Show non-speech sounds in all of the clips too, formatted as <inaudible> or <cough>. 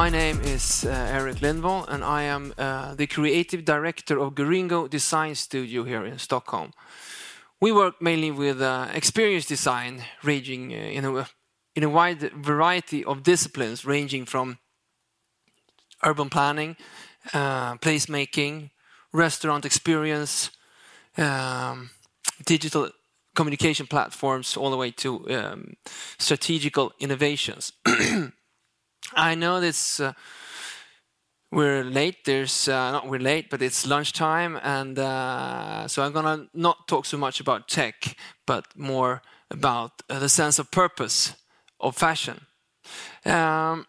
My name is uh, Eric Lindvall, and I am uh, the creative director of Goringo Design Studio here in Stockholm. We work mainly with uh, experience design, ranging uh, in a in a wide variety of disciplines, ranging from urban planning, uh, placemaking, restaurant experience, um, digital communication platforms, all the way to um, strategical innovations. <clears throat> I know this. Uh, we're late. There's uh, not we're late, but it's lunchtime, and uh, so I'm gonna not talk so much about tech, but more about uh, the sense of purpose of fashion. Um,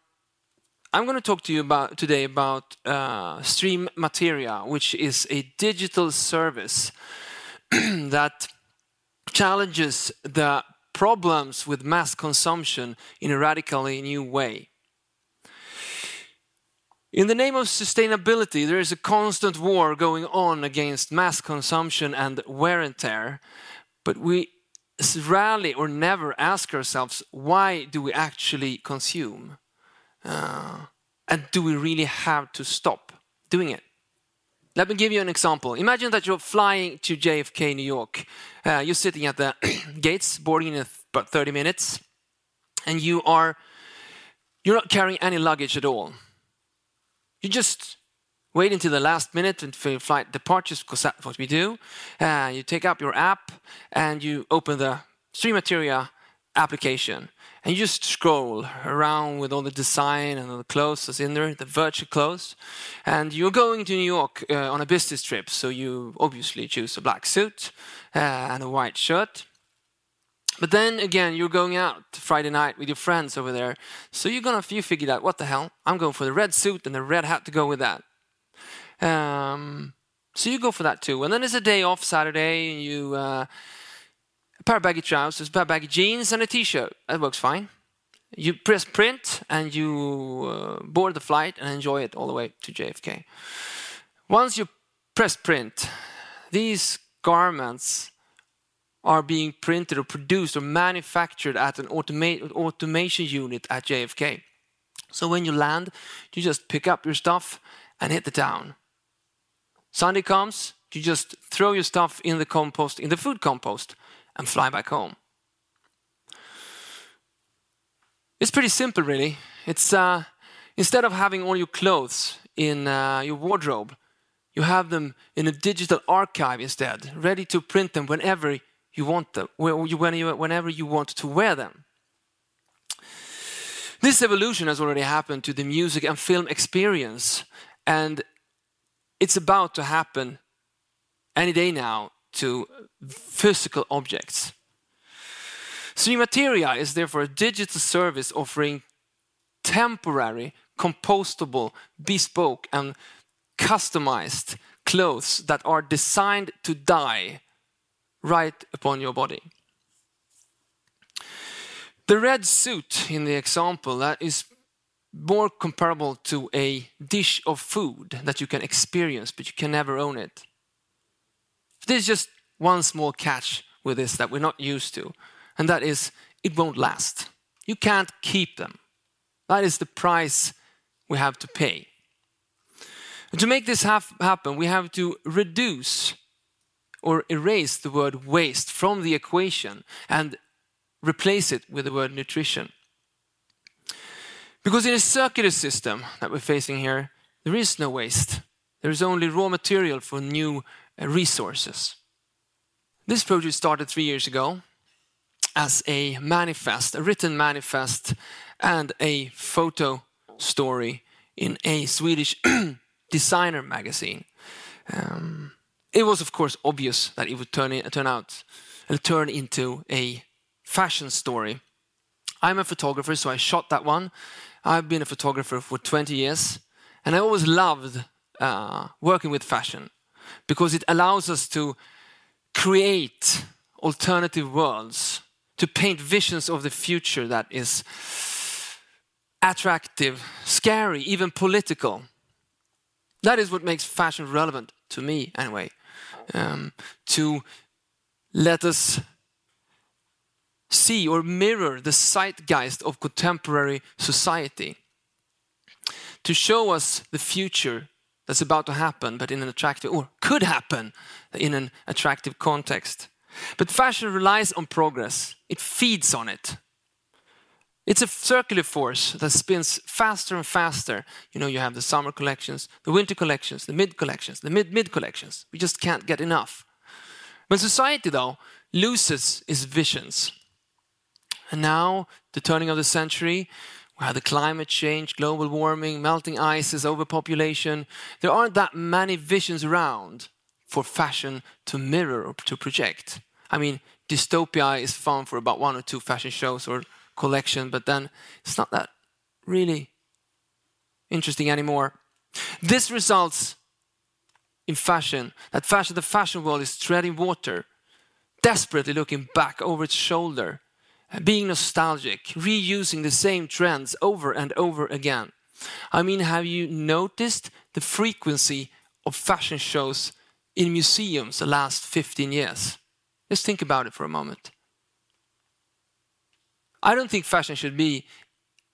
I'm going to talk to you about today about uh, Stream Materia, which is a digital service <clears throat> that challenges the problems with mass consumption in a radically new way. In the name of sustainability, there is a constant war going on against mass consumption and wear and tear, but we rarely or never ask ourselves why do we actually consume? Uh, and do we really have to stop doing it? Let me give you an example. Imagine that you're flying to JFK, New York. Uh, you're sitting at the <clears throat> gates, boarding in about 30 minutes, and you are you're not carrying any luggage at all. You just wait until the last minute until flight departures, because that's what we do. Uh, you take up your app and you open the Stream Materia application, and you just scroll around with all the design and all the clothes that's in there, the virtual clothes. And you're going to New York uh, on a business trip, so you obviously choose a black suit uh, and a white shirt. But then again, you're going out Friday night with your friends over there, so you're gonna you figured out what the hell? I'm going for the red suit and the red hat to go with that. Um, so you go for that too. And then it's a day off Saturday, and you uh, a pair of baggy trousers, a pair of baggy jeans, and a t-shirt. That works fine. You press print and you uh, board the flight and enjoy it all the way to JFK. Once you press print, these garments are being printed or produced or manufactured at an automa automation unit at JFK. So when you land, you just pick up your stuff and hit the town. Sunday comes, you just throw your stuff in the compost, in the food compost, and fly back home. It's pretty simple, really. It's uh, instead of having all your clothes in uh, your wardrobe, you have them in a digital archive instead, ready to print them whenever you want them, whenever you want to wear them. This evolution has already happened to the music and film experience, and it's about to happen any day now to physical objects. Stream Materia is therefore a digital service offering temporary, compostable, bespoke, and customized clothes that are designed to die right upon your body. The red suit in the example that is more comparable to a dish of food that you can experience, but you can never own it. There's just one small catch with this that we're not used to, and that is it won't last. You can't keep them. That is the price we have to pay. And to make this happen, we have to reduce or erase the word waste from the equation and replace it with the word nutrition. Because in a circular system that we're facing here, there is no waste. There is only raw material for new uh, resources. This project started three years ago as a manifest, a written manifest, and a photo story in a Swedish <clears throat> designer magazine. Um, it was, of course, obvious that it would turn, turn out and uh, turn into a fashion story. I'm a photographer, so I shot that one. I've been a photographer for 20 years, and I always loved uh, working with fashion because it allows us to create alternative worlds, to paint visions of the future that is attractive, scary, even political. That is what makes fashion relevant to me, anyway. Um, to let us see or mirror the zeitgeist of contemporary society. to show us the future that's about to happen, but in an attractive, or could happen in an attractive context. But fashion relies on progress, it feeds on it. It's a circular force that spins faster and faster. You know, you have the summer collections, the winter collections, the mid collections, the mid mid collections. We just can't get enough. When society, though, loses its visions, and now the turning of the century, we have the climate change, global warming, melting ices, overpopulation. There aren't that many visions around for fashion to mirror or to project. I mean, dystopia is fun for about one or two fashion shows or collection, but then it's not that really interesting anymore. This results in fashion, that fashion, the fashion world is treading water, desperately looking back over its shoulder, being nostalgic, reusing the same trends over and over again. I mean, have you noticed the frequency of fashion shows in museums the last 15 years? Just think about it for a moment. I don't think fashion should be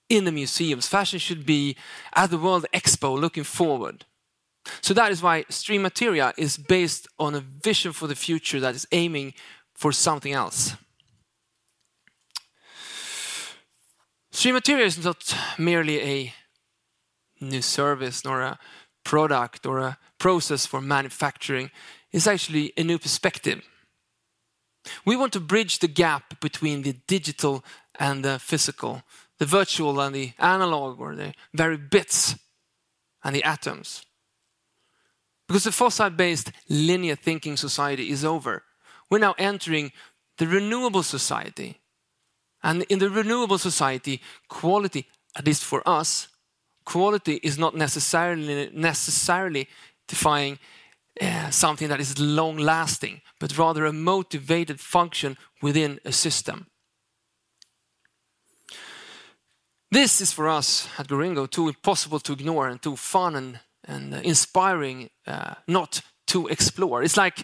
in the museums. Fashion should be at the World Expo looking forward. So that is why Stream Materia is based on a vision for the future that is aiming for something else. Stream Materia is not merely a new service nor a product or a process for manufacturing. It's actually a new perspective. We want to bridge the gap between the digital and the physical, the virtual and the analog, or the very bits and the atoms. Because the fossil based linear thinking society is over. We're now entering the renewable society. And in the renewable society, quality, at least for us, quality is not necessarily, necessarily defying uh, something that is long lasting, but rather a motivated function within a system. This is for us at Goringo too impossible to ignore and too fun and, and uh, inspiring uh, not to explore. It's like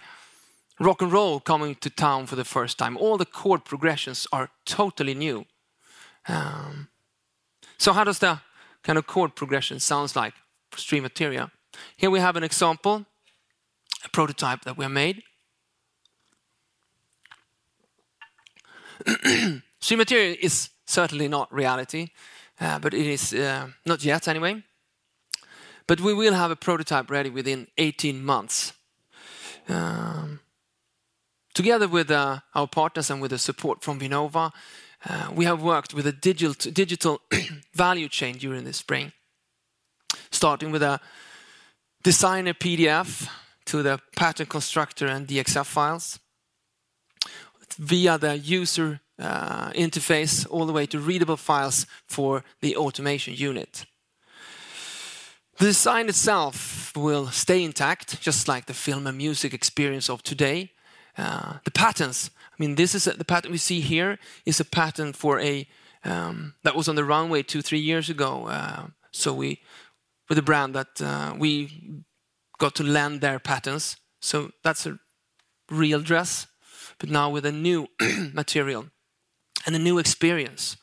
rock and roll coming to town for the first time. All the chord progressions are totally new. Um, so how does the kind of chord progression sounds like for Stream Materia? Here we have an example, a prototype that we have made. <clears throat> Stream Materia is certainly not reality, but it is uh, not yet anyway. But we will have a prototype ready within 18 months. Um, together with uh, our partners and with the support from Vinnova, uh, we have worked with a digital, digital <clears throat> value chain during the spring, starting with a designer PDF to the pattern constructor and DXF files, via the user uh, interface all the way to readable files for the automation unit. The design itself will stay intact, just like the film and music experience of today. Uh, the patterns, I mean, this is a, the pattern we see here is a pattern for a um, that was on the runway two, three years ago. Uh, so we, with a brand that uh, we got to lend their patterns. So that's a real dress, but now with a new <clears throat> material and a new experience.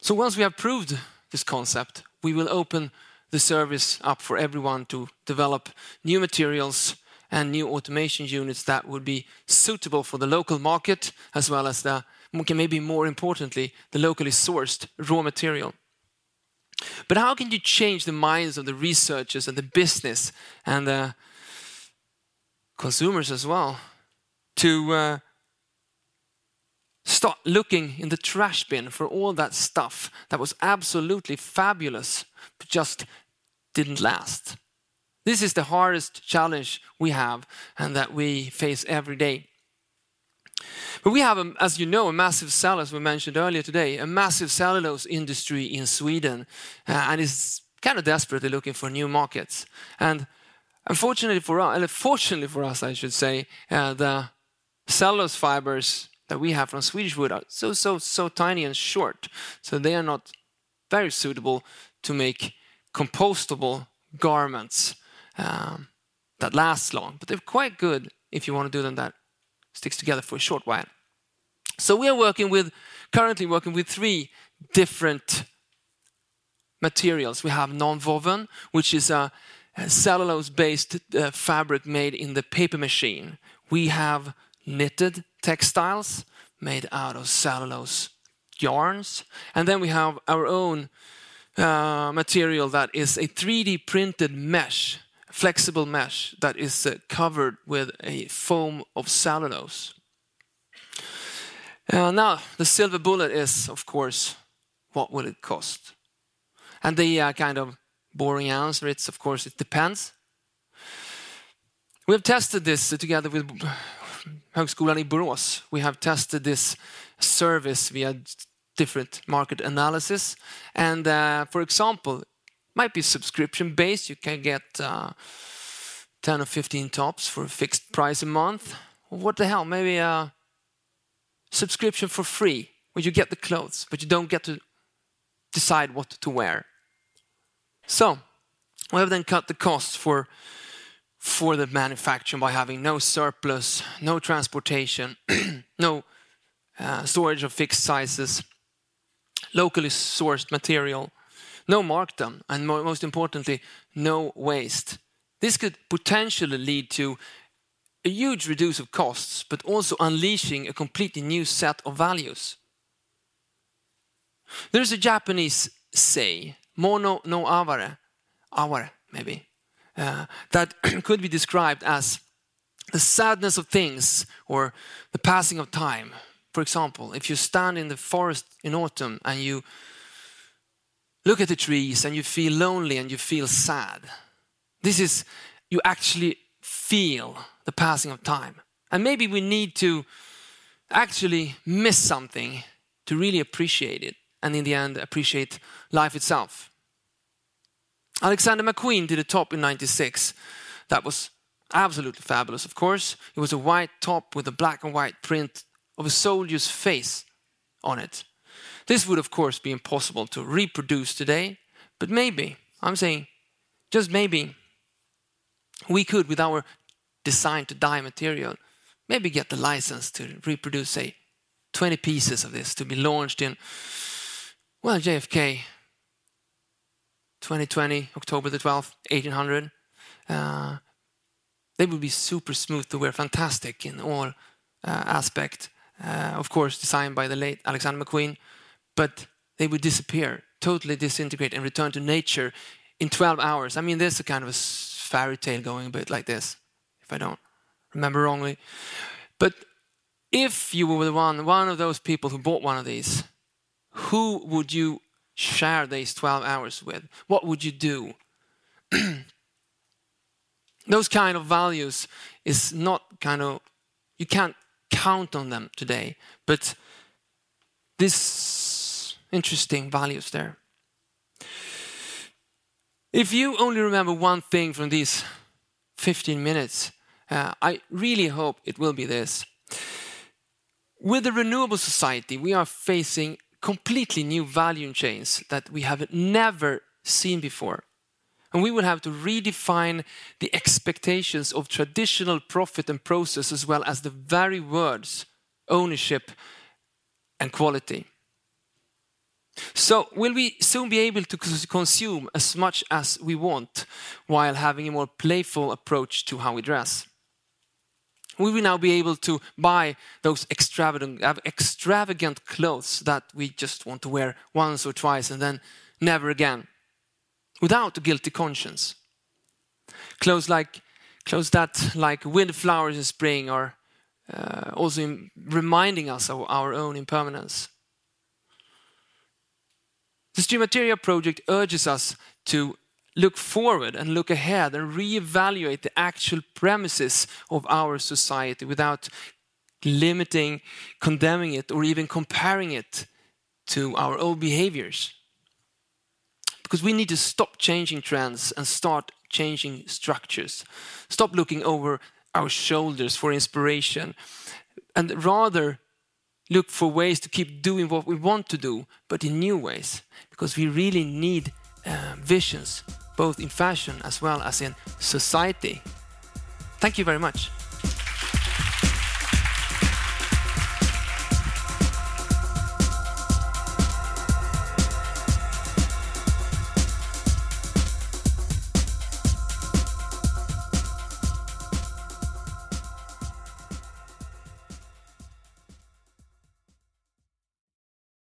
So once we have proved this concept, we will open the service up for everyone to develop new materials and new automation units that would be suitable for the local market as well as the maybe more importantly the locally sourced raw material. But how can you change the minds of the researchers and the business and the consumers as well to uh, start looking in the trash bin for all that stuff that was absolutely fabulous but just didn't last. This is the hardest challenge we have and that we face every day. But we have, a, as you know, a massive cellulose, we mentioned earlier today, a massive cellulose industry in Sweden uh, and is kind of desperately looking for new markets. And unfortunately for us, fortunately for us, I should say, uh, the cellulose fibers that we have from Swedish wood are so, so, so tiny and short. So they are not very suitable to make compostable garments um, that last long. But they're quite good if you want to do them that sticks together for a short while. So we are working with, currently working with three different materials. We have non-woven, which is a, cellulose-based uh, fabric made in the paper machine. We have knitted textiles made out of cellulose yarns. And then we have our own uh, material that is a 3D printed mesh, flexible mesh that is uh, covered with a foam of cellulose. Uh, now, the silver bullet is, of course, what will it cost? And the uh, kind of boring answer is, of course, it depends. We have tested this together with Högskolan i Borås. We have tested this service via different market analysis. And uh, for example, might be subscription based. You can get uh, 10 or 15 tops for a fixed price a month. What the hell? Maybe a subscription for free where you get the clothes, but you don't get to decide what to wear. So we have then cut the costs for for the manufacturing by having no surplus, no transportation, <clears throat> no uh, storage of fixed sizes, locally sourced material, no markdown, and most importantly, no waste. This could potentially lead to a huge reduce of costs, but also unleashing a completely new set of values. There's a Japanese say, mono no aware, aware maybe, uh, that <clears throat> could be described as the sadness of things or the passing of time. For example, if you stand in the forest in autumn and you look at the trees and you feel lonely and you feel sad, this is, you actually feel the passing of time. And maybe we need to actually miss something to really appreciate it and in the end appreciate life itself. Alexander McQueen did a top in 96 that was absolutely fabulous, of course. It was a white top with a black and white print of a soldier's face on it. This would, of course, be impossible to reproduce today, but maybe, I'm saying, just maybe, we could, with our design to die material, maybe get the license to reproduce, say, 20 pieces of this to be launched in, well, JFK, 2020, October the 12th, 1800. Uh, they would be super smooth to wear, fantastic in all uh, aspect uh, of course, designed by the late Alexander McQueen, but they would disappear, totally disintegrate, and return to nature in 12 hours. I mean, there's a kind of a fairy tale going a bit like this, if I don't remember wrongly. But if you were the one, one of those people who bought one of these, who would you share these 12 hours with? What would you do? <clears throat> those kind of values is not kind of, you can't count on them today. But this interesting values there. If you only remember one thing from these 15 minutes, uh, I really hope it will be this. With the renewable society, we are facing completely new value chains that we have never seen before. And we will have to redefine the expectations of traditional profit and process as well as the very words ownership and quality. So, will we soon be able to consume as much as we want while having a more playful approach to how we dress? We will now be able to buy those extravagant, extravagant clothes that we just want to wear once or twice and then never again without a guilty conscience. Clothes like clothes that like windflowers in spring are uh, also reminding us of our own impermanence. The Stream Materia project urges us to look forward and look ahead and reevaluate the actual premises of our society without limiting, condemning it, or even comparing it to our old behaviors. Because we need to stop changing trends and start changing structures. Stop looking over our shoulders for inspiration and rather look for ways to keep doing what we want to do, but in new ways. Because we really need uh, visions, both in fashion as well as in society. Thank you very much.